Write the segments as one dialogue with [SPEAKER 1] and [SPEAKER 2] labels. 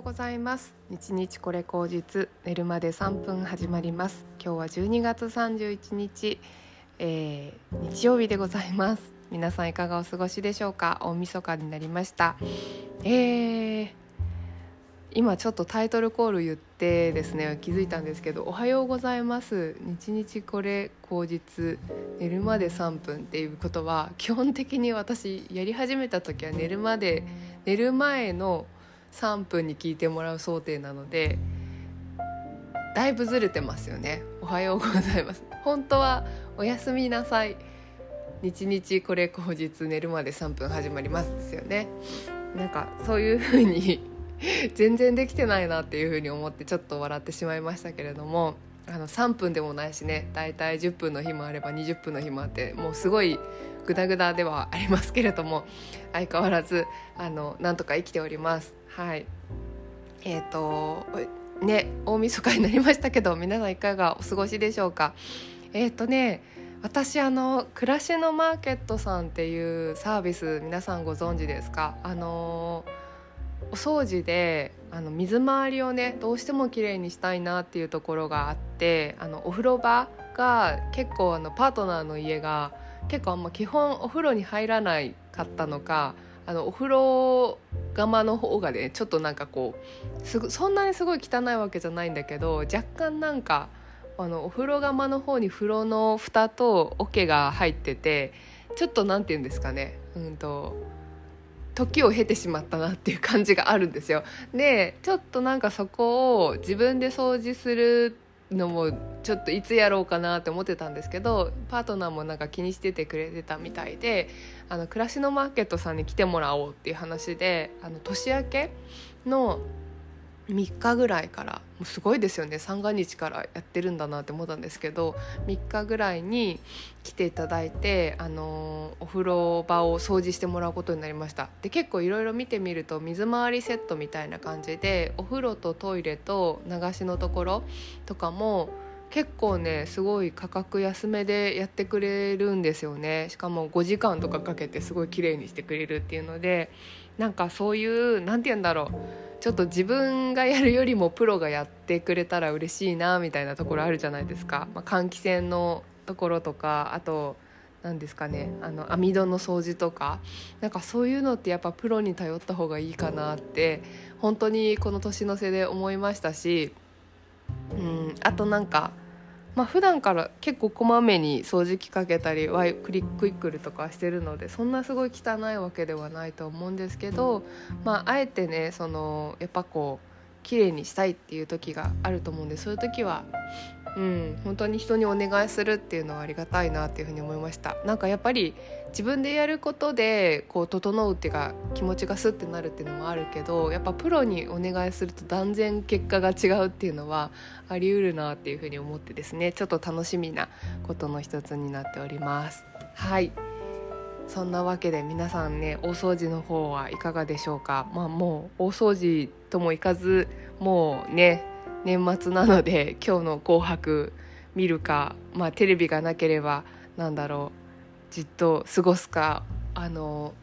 [SPEAKER 1] うございます。日日これ口実寝るまで3分始まります。今日は12月31日、えー、日曜日でございます。皆さんいかがお過ごしでしょうか？大晦日になりました。えー、今ちょっとタイトルコール言ってですね気づいたんですけど「おはようございます。日日これ口実寝るまで3分」っていうことは基本的に私やり始めた時は寝るまで寝る前の「3分に聞いてもらう想定なのでだいぶずれてますよね。おはようございます。本当はおやすみなさい。日々これ口実寝るまで3分始まりますですよね。なんかそういう風に 全然できてないなっていう風に思ってちょっと笑ってしまいましたけれどもあの3分でもないしねだいたい10分の日もあれば20分の日もあってもうすごいグダグダではありますけれども相変わらずあのなんとか生きております。はい。えっ、ー、とね大晦日になりましたけど皆さんいかがお過ごしでしょうか？えっ、ー、とね私あの暮らしのマーケットさんっていうサービス皆さんご存知ですか？あのお掃除であの水回りをねどうしても綺麗にしたいなっていうところがあってあのお風呂場が結構あのパートナーの家が結構あんま基本お風呂に入らないかったのかあのお風呂釜の方がねちょっとなんかこうすそんなにすごい汚いわけじゃないんだけど若干なんかあのお風呂釜の方に風呂の蓋と桶が入っててちょっと何て言うんですかねうんと時を経てしまったなっていう感じがあるんですよ。でちょっとなんかそこを自分で掃除するのもちょっといつやろうかなって思ってたんですけどパートナーもなんか気にしててくれてたみたいであの暮らしのマーケットさんに来てもらおうっていう話であの年明けの3日ぐらいからもうすごいですよね。三が日からやってるんだなって思ったんですけど3日ぐらいに来ていただいて、あのお風呂場を掃除してもらうことになりました。で結構いろいろ見てみると水回りセットみたいな感じでお風呂とトイレと流しのところとかも結構ねすごい価格安めでやってくれるんですよね。しかも5時間とかかけてすごい綺麗にしてくれるっていうのでなんかそういう何て言うんだろう。ちょっと自分がやるよりもプロがやってくれたら嬉しいなみたいなところあるじゃないですか、まあ、換気扇のところとかあと何ですかねあの網戸の掃除とかなんかそういうのってやっぱプロに頼った方がいいかなって本当にこの年の瀬で思いましたしうんあとなんかまあ普段から結構こまめに掃除機かけたりワイクリックイックルとかしてるのでそんなすごい汚いわけではないと思うんですけど、まあ、あえてねそのやっぱこう綺麗にしたいっていう時があると思うんでそういう時はうん、本当に人にお願いするっていうのはありがたいなっていうふうに思いました。なんかやっぱり自分でやることでこう整うっていうか気持ちがスッてなるっていうのもあるけどやっぱプロにお願いすると断然結果が違うっていうのはあり得るなっていうふうに思ってですね。ちょっと楽しみなことの一つになっております。はい。そんなわけで皆さんね大掃除の方はいかがでしょうか？まあもう大掃除ともいかずもうね年末なので 今日の「紅白」見るか、まあ、テレビがなければなんだろうじっと過ごすかあの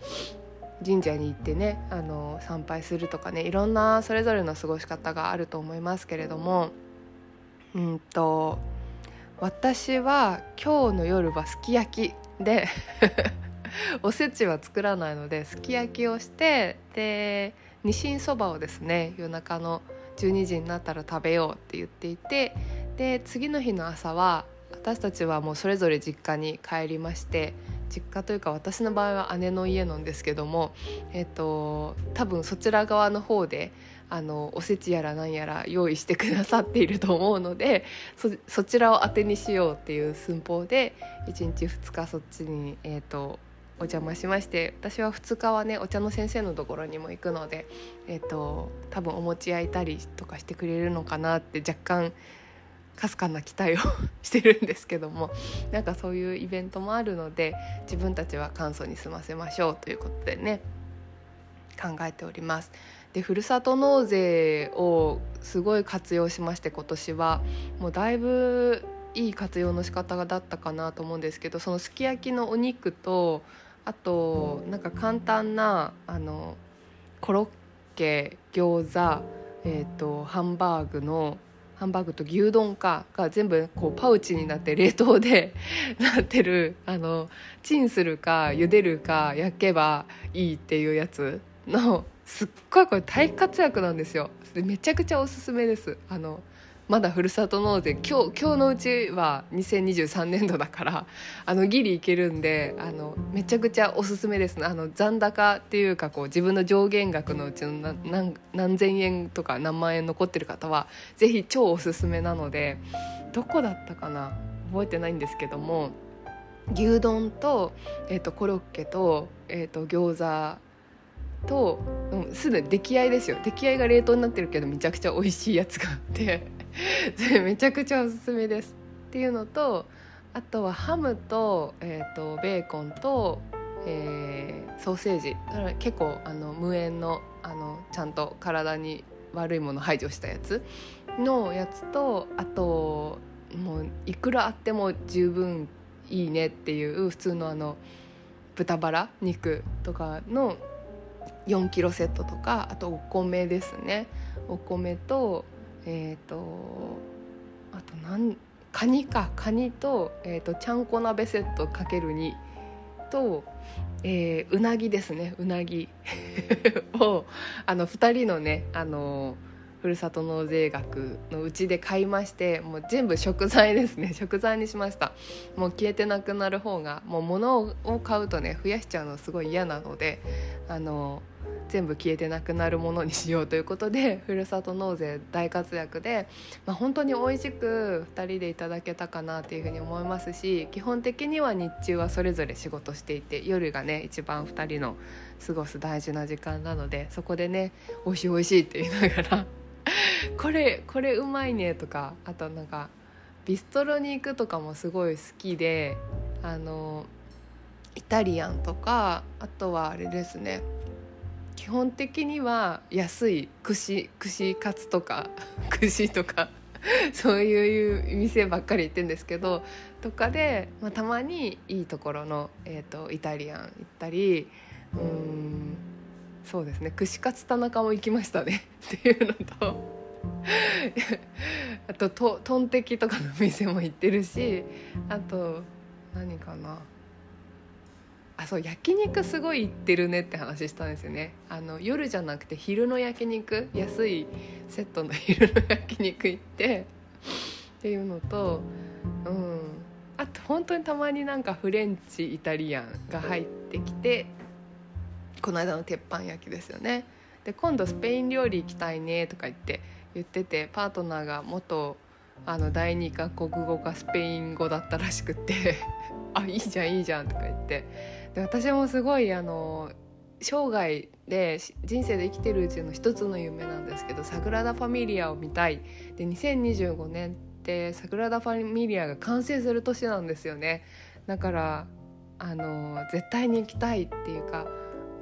[SPEAKER 1] 神社に行ってねあの参拝するとかねいろんなそれぞれの過ごし方があると思いますけれどもうんと私は今日の夜はすき焼きで おせちは作らないのですき焼きをしてでにしんそばをですね夜中の12時になったら食べようって言っていてで次の日の朝は私たちはもうそれぞれ実家に帰りまして実家というか私の場合は姉の家なんですけども、えっと、多分そちら側の方であのおせちやら何やら用意してくださっていると思うのでそちらを当てにしようっていう寸法で1日2日そっちに、えーとお邪魔しまして私は2日はねお茶の先生のところにも行くので、えーと、多分お餅焼いたりとかしてくれるのかなって若干かすかな期待を してるんですけどもなんかそういうイベントもあるので自分たちは簡素に済ませましょうということでね考えております。でふるさと納税をすごい活用しまして今年はもうだいぶいい活用の仕方だったかなと思うんですけどそのすき焼きのお肉とあとなんか簡単なあのコロッケ餃子えーと、ハンバーグのハンバーグと牛丼かが全部こうパウチになって冷凍で なってるあのチンするか茹でるか焼けばいいっていうやつのすっごいこれ大活躍なんですよ。めちゃくちゃおすすめです。あのまだふるさと納税。今日今日のうちは2023年度だから あのギリいけるんであのめちゃくちゃおすすめですあの残高っていうかこう自分の上限額のうちの何何千円とか何万円残ってる方は是非超おすすめなのでどこだったかな？覚えてないんですけども牛丼と,、えーと、コロッケと,、えーと、と餃子と、うん、すでに出来合いですよ。出来合いが冷凍になってるけどめちゃくちゃ美味しいやつがあって。めちゃくちゃおすすめです。っていうのとあとはハムと,、えーと、ベーコンと、えー、ソーセージ。結構あの無塩のあのちゃんと体に悪いもの排除したやつのやつとあともういくらあっても十分いいねっていう普通のあの豚バラ肉とかの4キロセットとかあとお米ですね。お米とえっ、ー、とあとなんカニか。カニと,、えーと、ちゃんこ鍋セットかける2と、えー、うなぎですね。うなぎ。をあの2人のねあのふるさと納税額のうちで買いましてもう全部食材ですね。食材にしました。もう消えてなくなる方がもう物を買うとね増やしちゃうのすごい嫌なのであの全部消えてなくなるものにしようということで ふるさと納税大活躍で、まあ、本当に美味しく2人でいただけたかなというふうに思いますし基本的には日中はそれぞれ仕事していて夜がね一番2人の過ごす大事な時間なのでそこでね「美味しい美味しい」って言いながら これこれうまいね」とかあとなんかビストロに行くとかもすごい好きであのイタリアンとかあとはあれですね。基本的には安い串串カツとか 串とかそういう店ばっかり行ってんですけどとかで、まあ、たまにいいところの、えーと、イタリアン行ったりうんそうですね串カツ田中も行きましたね っていうのとあととトンテキとかの店も行ってるしあと何かな。あそう焼肉すごい行ってるねって話したんですよね。あの夜じゃなくて昼の焼肉安いセットの昼の焼肉行ってっていうのとうん。あと本当にたまになんかフレンチイタリアンが入ってきてこの間の鉄板焼きですよね。で今度スペイン料理行きたいねとか言って言っててパートナーが元あの第二か国語かスペイン語だったらしくて あいいじゃんいいじゃんとか言ってで私もすごいあの生涯で人生で生きてるうちの一つの夢なんですけどサグラダ・ファミリアを見たい。で2025年ってサグラダ・ファミリアが完成する年なんですよね。だからあの絶対に行きたいっていうか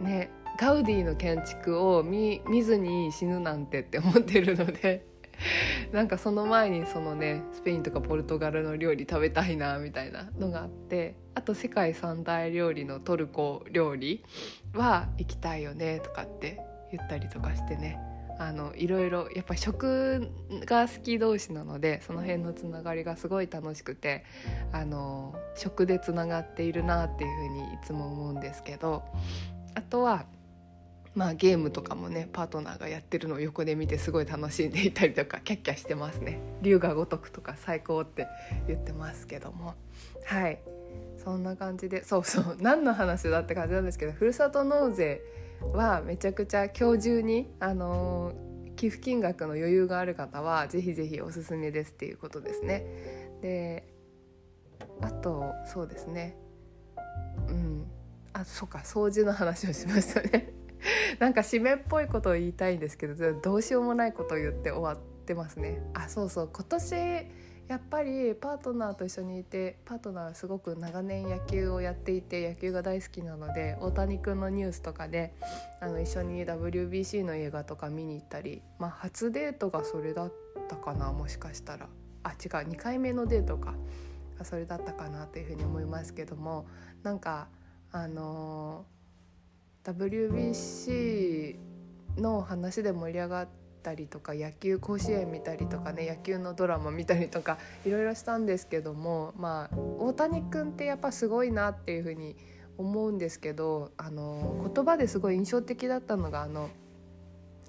[SPEAKER 1] ねガウディの建築を見ずに死ぬなんてって思ってるので。なんかその前にそのねスペインとかポルトガルの料理食べたいなみたいなのがあってあと世界三大料理のトルコ料理は行きたいよねとかって言ったりとかしてね。あのいろいろやっぱ食が好き同士なのでその辺のつながりがすごい楽しくてあの食でつながっているなっていうふうにいつも思うんですけどあとはまあゲームとかもねパートナーがやってるのを横で見てすごい楽しんでいたりとかキャッキャしてますね。龍が如くとか最高って言ってますけども。はい。そんな感じでそうそう何の話だって感じなんですけどふるさと納税はめちゃくちゃ今日中にあのー、寄付金額の余裕がある方はぜひぜひおすすめですっていうことですね。であとそうですね。うん。あそうか掃除の話をしましたね。なんか締めっぽいことを言いたいんですけどどうしようもないことを言って終わってますね。あそうそう。今年やっぱりパートナーと一緒にいてパートナーはすごく長年野球をやっていて野球が大好きなので大谷君のニュースとかであの一緒に WBC の映画とか見に行ったり、まあ、初デートがそれだったかなもしかしたら。あ違う。2回目のデートか。それだったかなというふうに思いますけどもなんかあのー WBC の話で盛り上がったりとか野球甲子園見たりとかね野球のドラマ見たりとかいろいろしたんですけどもまあ大谷君ってやっぱすごいなっていうふうに思うんですけどあの言葉ですごい印象的だったのがあの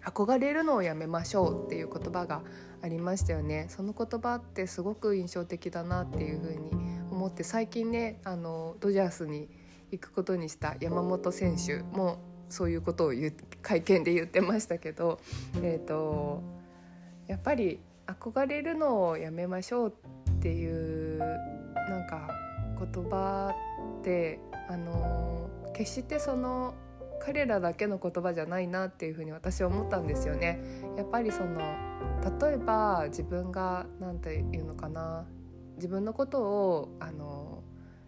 [SPEAKER 1] 憧れるのをやめましょうっていう言葉がありましたよね。その言葉ってすごく印象的だなっていうふうに思って最近ねあのドジャースに行くことにした山本選手もそういうことを言会見で言ってましたけど、えーと、やっぱり憧れるのをやめましょうっていうなんか言葉ってあの決してその彼らだけの言葉じゃないなっていうふうに私は思ったんですよね。やっぱりその例えば自分が何て言うのかな自分のことをあの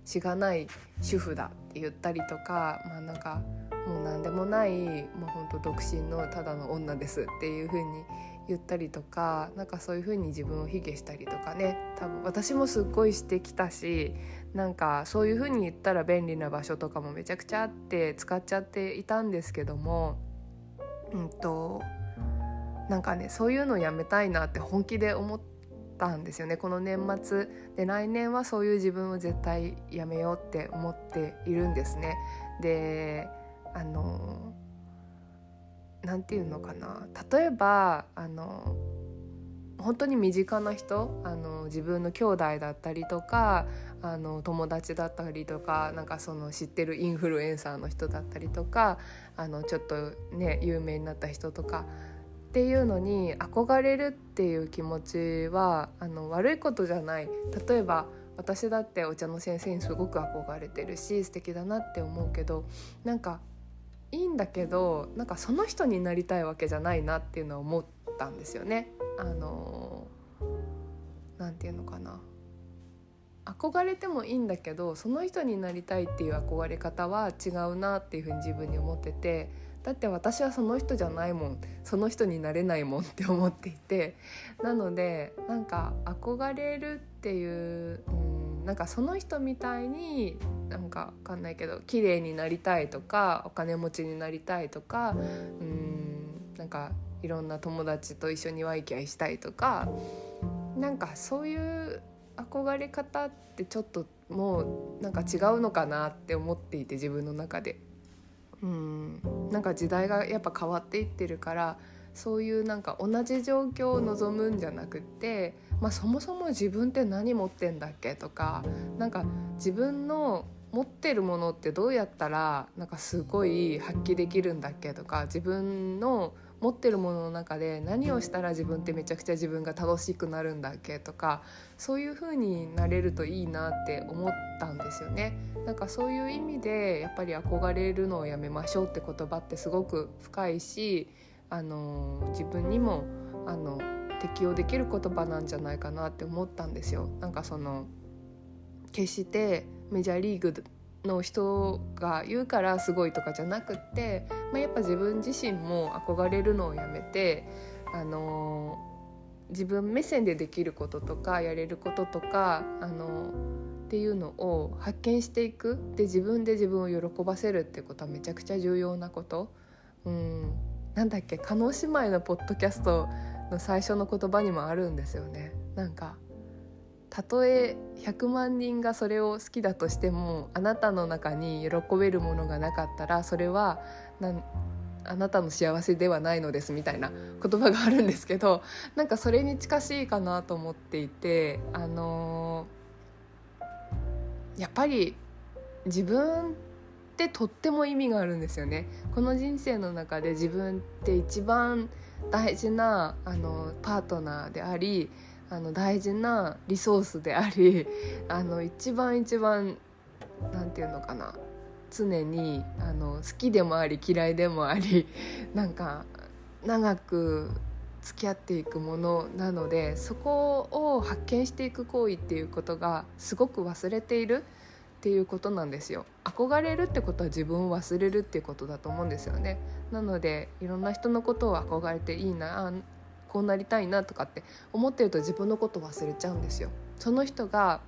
[SPEAKER 1] しがない主婦だって言ったりとかまあなんかもう何でもないもう本当独身のただの女ですっていう風に言ったりとかなんかそういう風に自分を卑下したりとかね。多分私もすっごいしてきたしなんかそういう風に言ったら便利な場所とかもめちゃくちゃあって使っちゃっていたんですけどもうんとなんかねそういうのやめたいなって本気で思ってたんですよねこの年末で来年はそういう自分を絶対やめようって思っているんですね。であのなんていうのかな例えばあの本当に身近な人あの自分の兄弟だったりとかあの友達だったりとかなんかその知ってるインフルエンサーの人だったりとかあのちょっとね有名になった人とかっていうのに憧れるっていう気持ちはあの悪いことじゃない例えば私だってお茶の先生にすごく憧れてるし素敵だなって思うけどなんかいいんだけどなんかその人になりたいわけじゃないなっていうのは思ったんですよね。あのなんていうのかな憧れてもいいんだけどその人になりたいっていう憧れ方は違うなっていうふうに自分に思っててだって私はその人じゃないもんその人になれないもんって思っていてなのでなんか憧れるっていう、うん、なんかその人みたいになんか分かんないけど綺麗になりたいとかお金持ちになりたいとかうんなんかいろんな友達と一緒にワイキャイしたいとかなんかそういう憧れ方ってちょっともうなんか違うのかなって思っていて自分の中で。うん。なんか時代がやっぱ変わっていってるからそういうなんか同じ状況を望むんじゃなくってまあ、そもそも自分って何持ってんだっけとかなんか自分の持ってるものってどうやったらなんかすごい発揮できるんだっけとか自分の持ってるものの中で何をしたら自分ってめちゃくちゃ自分が楽しくなるんだっけとかそういう風になれるといいなって思ったんですよね。なんかそういう意味でやっぱり憧れるのをやめましょうって言葉ってすごく深いしあの自分にもあの適用できる言葉なんじゃないかなって思ったんですよ。なんかその決してメジャーリーグの人が言うからすごいとかじゃなくって、まあ、やっぱ自分自身も憧れるのをやめて、あの自分目線でできることとかやれることとか、あのっていうのを発見していくで自分で自分を喜ばせるってことはめちゃくちゃ重要なこと。うん、なんだっけ加納姉妹のポッドキャストの最初の言葉にもあるんですよね。なんかたとえ100万人がそれを好きだとしてもあなたの中に喜べるものがなかったらそれはなんあなたの幸せではないのですみたいな言葉があるんですけどなんかそれに近しいかなと思っていてあのー、やっぱり自分ってとっても意味があるんですよね。この人生の中で自分って一番大事なあのパートナーでありあの大事なリソースでありあの一番一番なんていうのかな。常にあの好きでもあり嫌いでもありなんか長く付き合っていくものなのでそこを発見していく行為っていうことがすごく忘れているっていうことなんですよ。憧れるってことは自分を忘れるっていうことだと思うんですよね。なのでいろんな人のことを憧れていいなこうなりたいなとかって思ってると自分のこと忘れちゃうんですよその人が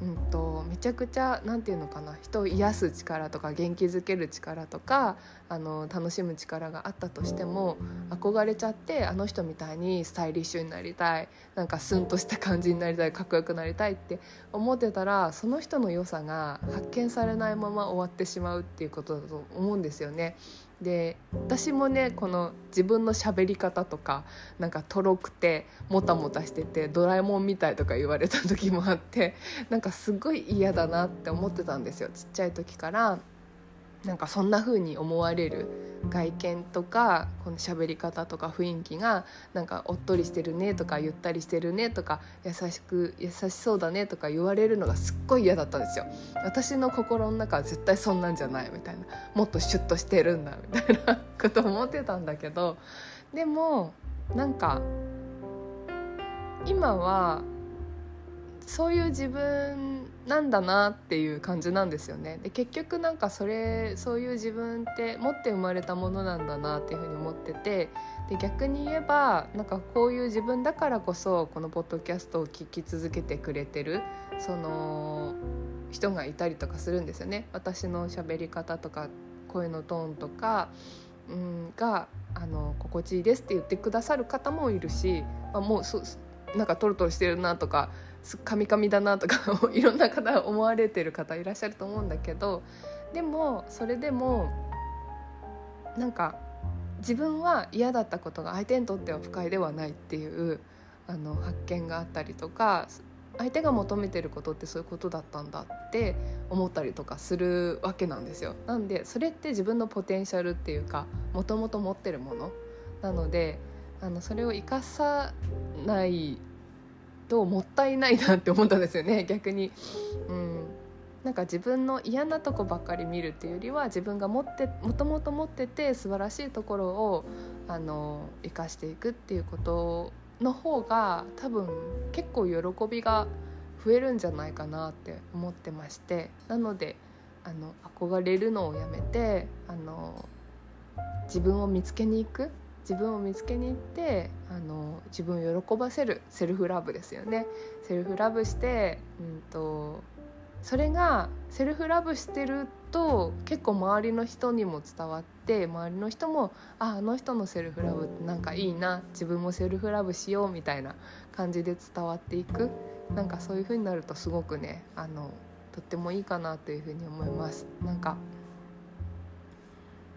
[SPEAKER 1] うんと、めちゃくちゃ何て言うのかな人を癒す力とか元気づける力とかあの楽しむ力があったとしても憧れちゃってあの人みたいにスタイリッシュになりたいなんかスンとした感じになりたいかっこよくなりたいって思ってたらその人の良さが発見されないまま終わってしまうっていうことだと思うんですよね。で私もねこの自分の喋り方とかなんかとろくてもたもたしててドラえもんみたいとか言われた時もあってなんかすごい嫌だなって思ってたんですよ。ちっちゃい時から。なんかそんな風に思われる外見とかこの喋り方とか雰囲気がなんかおっとりしてるねとかゆったりしてるねとか優しく優しそうだねとか言われるのがすっごい嫌だったんですよ。私の心の中は絶対そんなんじゃないみたいな。もっとシュッとしてるんだみたいなこと思ってたんだけどでもなんか今はそういう自分なんだなっていう感じなんですよね。で結局なんかそれそういう自分って持って生まれたものなんだなっていうふうに思っててで逆に言えばなんかこういう自分だからこそこのポッドキャストを聞き続けてくれてるその人がいたりとかするんですよね。私の喋り方とか声のトーンとか、うん、があの心地いいですって言ってくださる方もいるし、まあ、もうそなんかトロトロしてるなとかカミカミだなとか いろんな方思われてる方いらっしゃると思うんだけどでもそれでもなんか自分は嫌だったことが相手にとっては不快ではないっていうあの発見があったりとか相手が求めてることってそういうことだったんだって思ったりとかするわけなんですよ。なんでそれって自分のポテンシャルっていうかもともと持ってるものなのであのそれを生かさないともったいないなって思ったんですよね 逆に。うんなんか自分の嫌なとこばっかり見るっていうよりは自分が持ってもともと持ってて素晴らしいところをあの生かしていくっていうことの方が多分結構喜びが増えるんじゃないかなって思ってましてなのであの憧れるのをやめてあの自分を見つけに行く自分を見つけに行ってあの自分を喜ばせるセルフラブですよねセルフラブして、うんと、それがセルフラブしてると結構周りの人にも伝わって周りの人もああの人のセルフラブってなんかいいな自分もセルフラブしようみたいな感じで伝わっていくなんかそういう風になるとすごくねあのとってもいいかなというふうに思います。なんか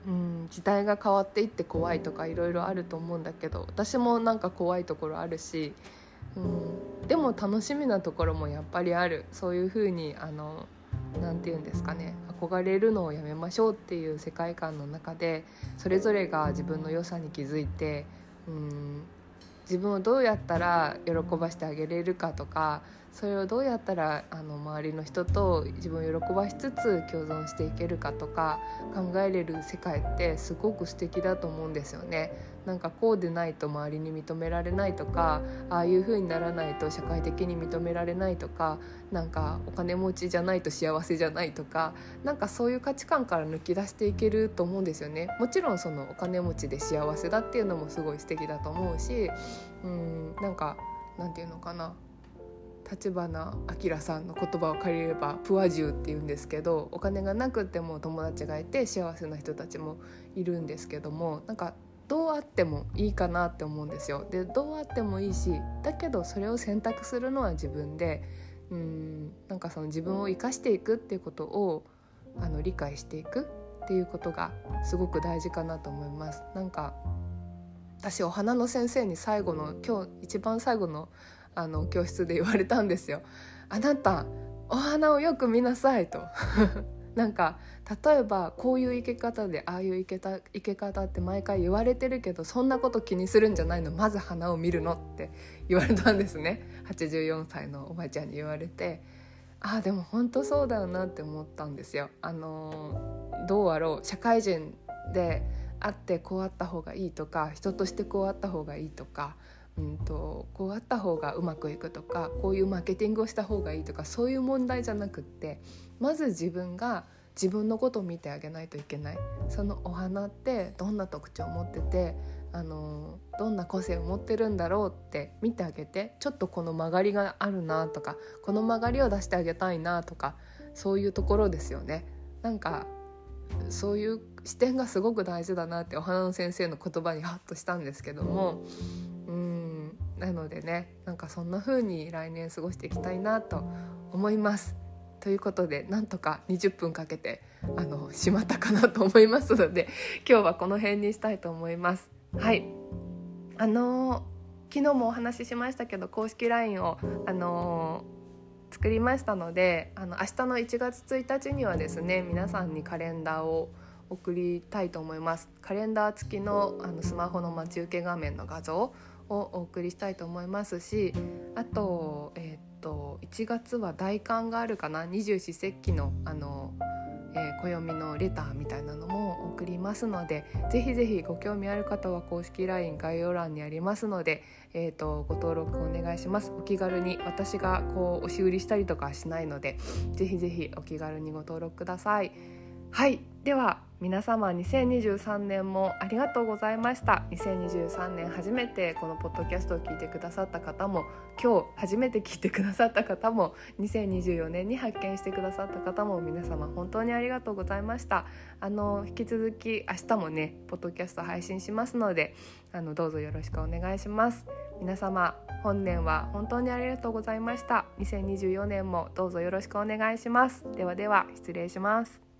[SPEAKER 1] うん、時代が変わっていって怖いとかいろいろあると思うんだけど私もなんか怖いところあるし、うん、でも楽しみなところもやっぱりある。そういうふうにあのなて言うんですかね憧れるのをやめましょうっていう世界観の中でそれぞれが自分の良さに気づいて、うん、自分をどうやったら喜ばしてあげれるかとかそれをどうやったらあの周りの人と自分を喜ばしつつ共存していけるかとか考えれる世界ってすごく素敵だと思うんですよね。なんかこうでないと周りに認められないとかああいう風にならないと社会的に認められないとかなんかお金持ちじゃないと幸せじゃないとかなんかそういう価値観から抜き出していけると思うんですよね。もちろんそのお金持ちで幸せだっていうのもすごい素敵だと思うしうんなんかなんていうのかな立花明さんの言葉を借りればプアジュっていうんですけどお金がなくても友達がいて幸せな人たちもいるんですけどもなんかどうあってもいいかなって思うんですよ。でどうあってもいいしだけどそれを選択するのは自分でうんなんかその自分を生かしていくっていうことをあの理解していくっていうことがすごく大事かなと思います。なんか私お花の先生に最後の今日一番最後のあの教室で言われたんですよ。あなたお花をよく見なさいとなんか例えばこういう生け方でああいう生けた生け方って毎回言われてるけどそんなこと気にするんじゃないの。まず花を見るのって言われたんですね。84歳のおばあちゃんに言われて。ああでも本当そうだよなって思ったんですよ。あのどうあろう。社会人であってこうあった方がいいとか人としてこうあった方がいいとかうんと、こうあった方がうまくいくとかこういうマーケティングをした方がいいとかそういう問題じゃなくってまず自分が自分のことを見てあげないといけないそのお花ってどんな特徴を持っててあのどんな個性を持ってるんだろうって見てあげてちょっとこの曲がりがあるなとかこの曲がりを出してあげたいなとかそういうところですよね。なんかそういう視点がすごく大事だなってお花の先生の言葉にハッとしたんですけどもなのでねなんかそんな風に来年過ごしていきたいなと思います。ということでなんとか20分かけてあのしまったかなと思いますので今日はこの辺にしたいと思います。はいあのー、昨日もお話ししましたけど公式 LINE をあのー、作りましたのであの明日の1月1日にはですね皆さんにカレンダーを送りたいと思いますカレンダー付きのあのスマホの待ち受け画面の画像をお送りしたいと思いますしあと,、えーと、1月は大寒があるかな二十四節気のあの、えー、暦のレターみたいなのも送りますのでぜひぜひご興味ある方は公式 LINE 概要欄にありますので、えーと、ご登録お願いしますお気軽に私がこう押し売りしたりとかしないのでぜひぜひお気軽にご登録ください。はい。では皆様2023年もありがとうございました。2023年初めてこのポッドキャストを聞いてくださった方も今日初めて聞いてくださった方も2024年に発見してくださった方も皆様本当にありがとうございました。あの引き続き明日もねポッドキャスト配信しますのであのどうぞよろしくお願いします。皆様本年は本当にありがとうございました。2024年もどうぞよろしくお願いします。ではでは失礼します。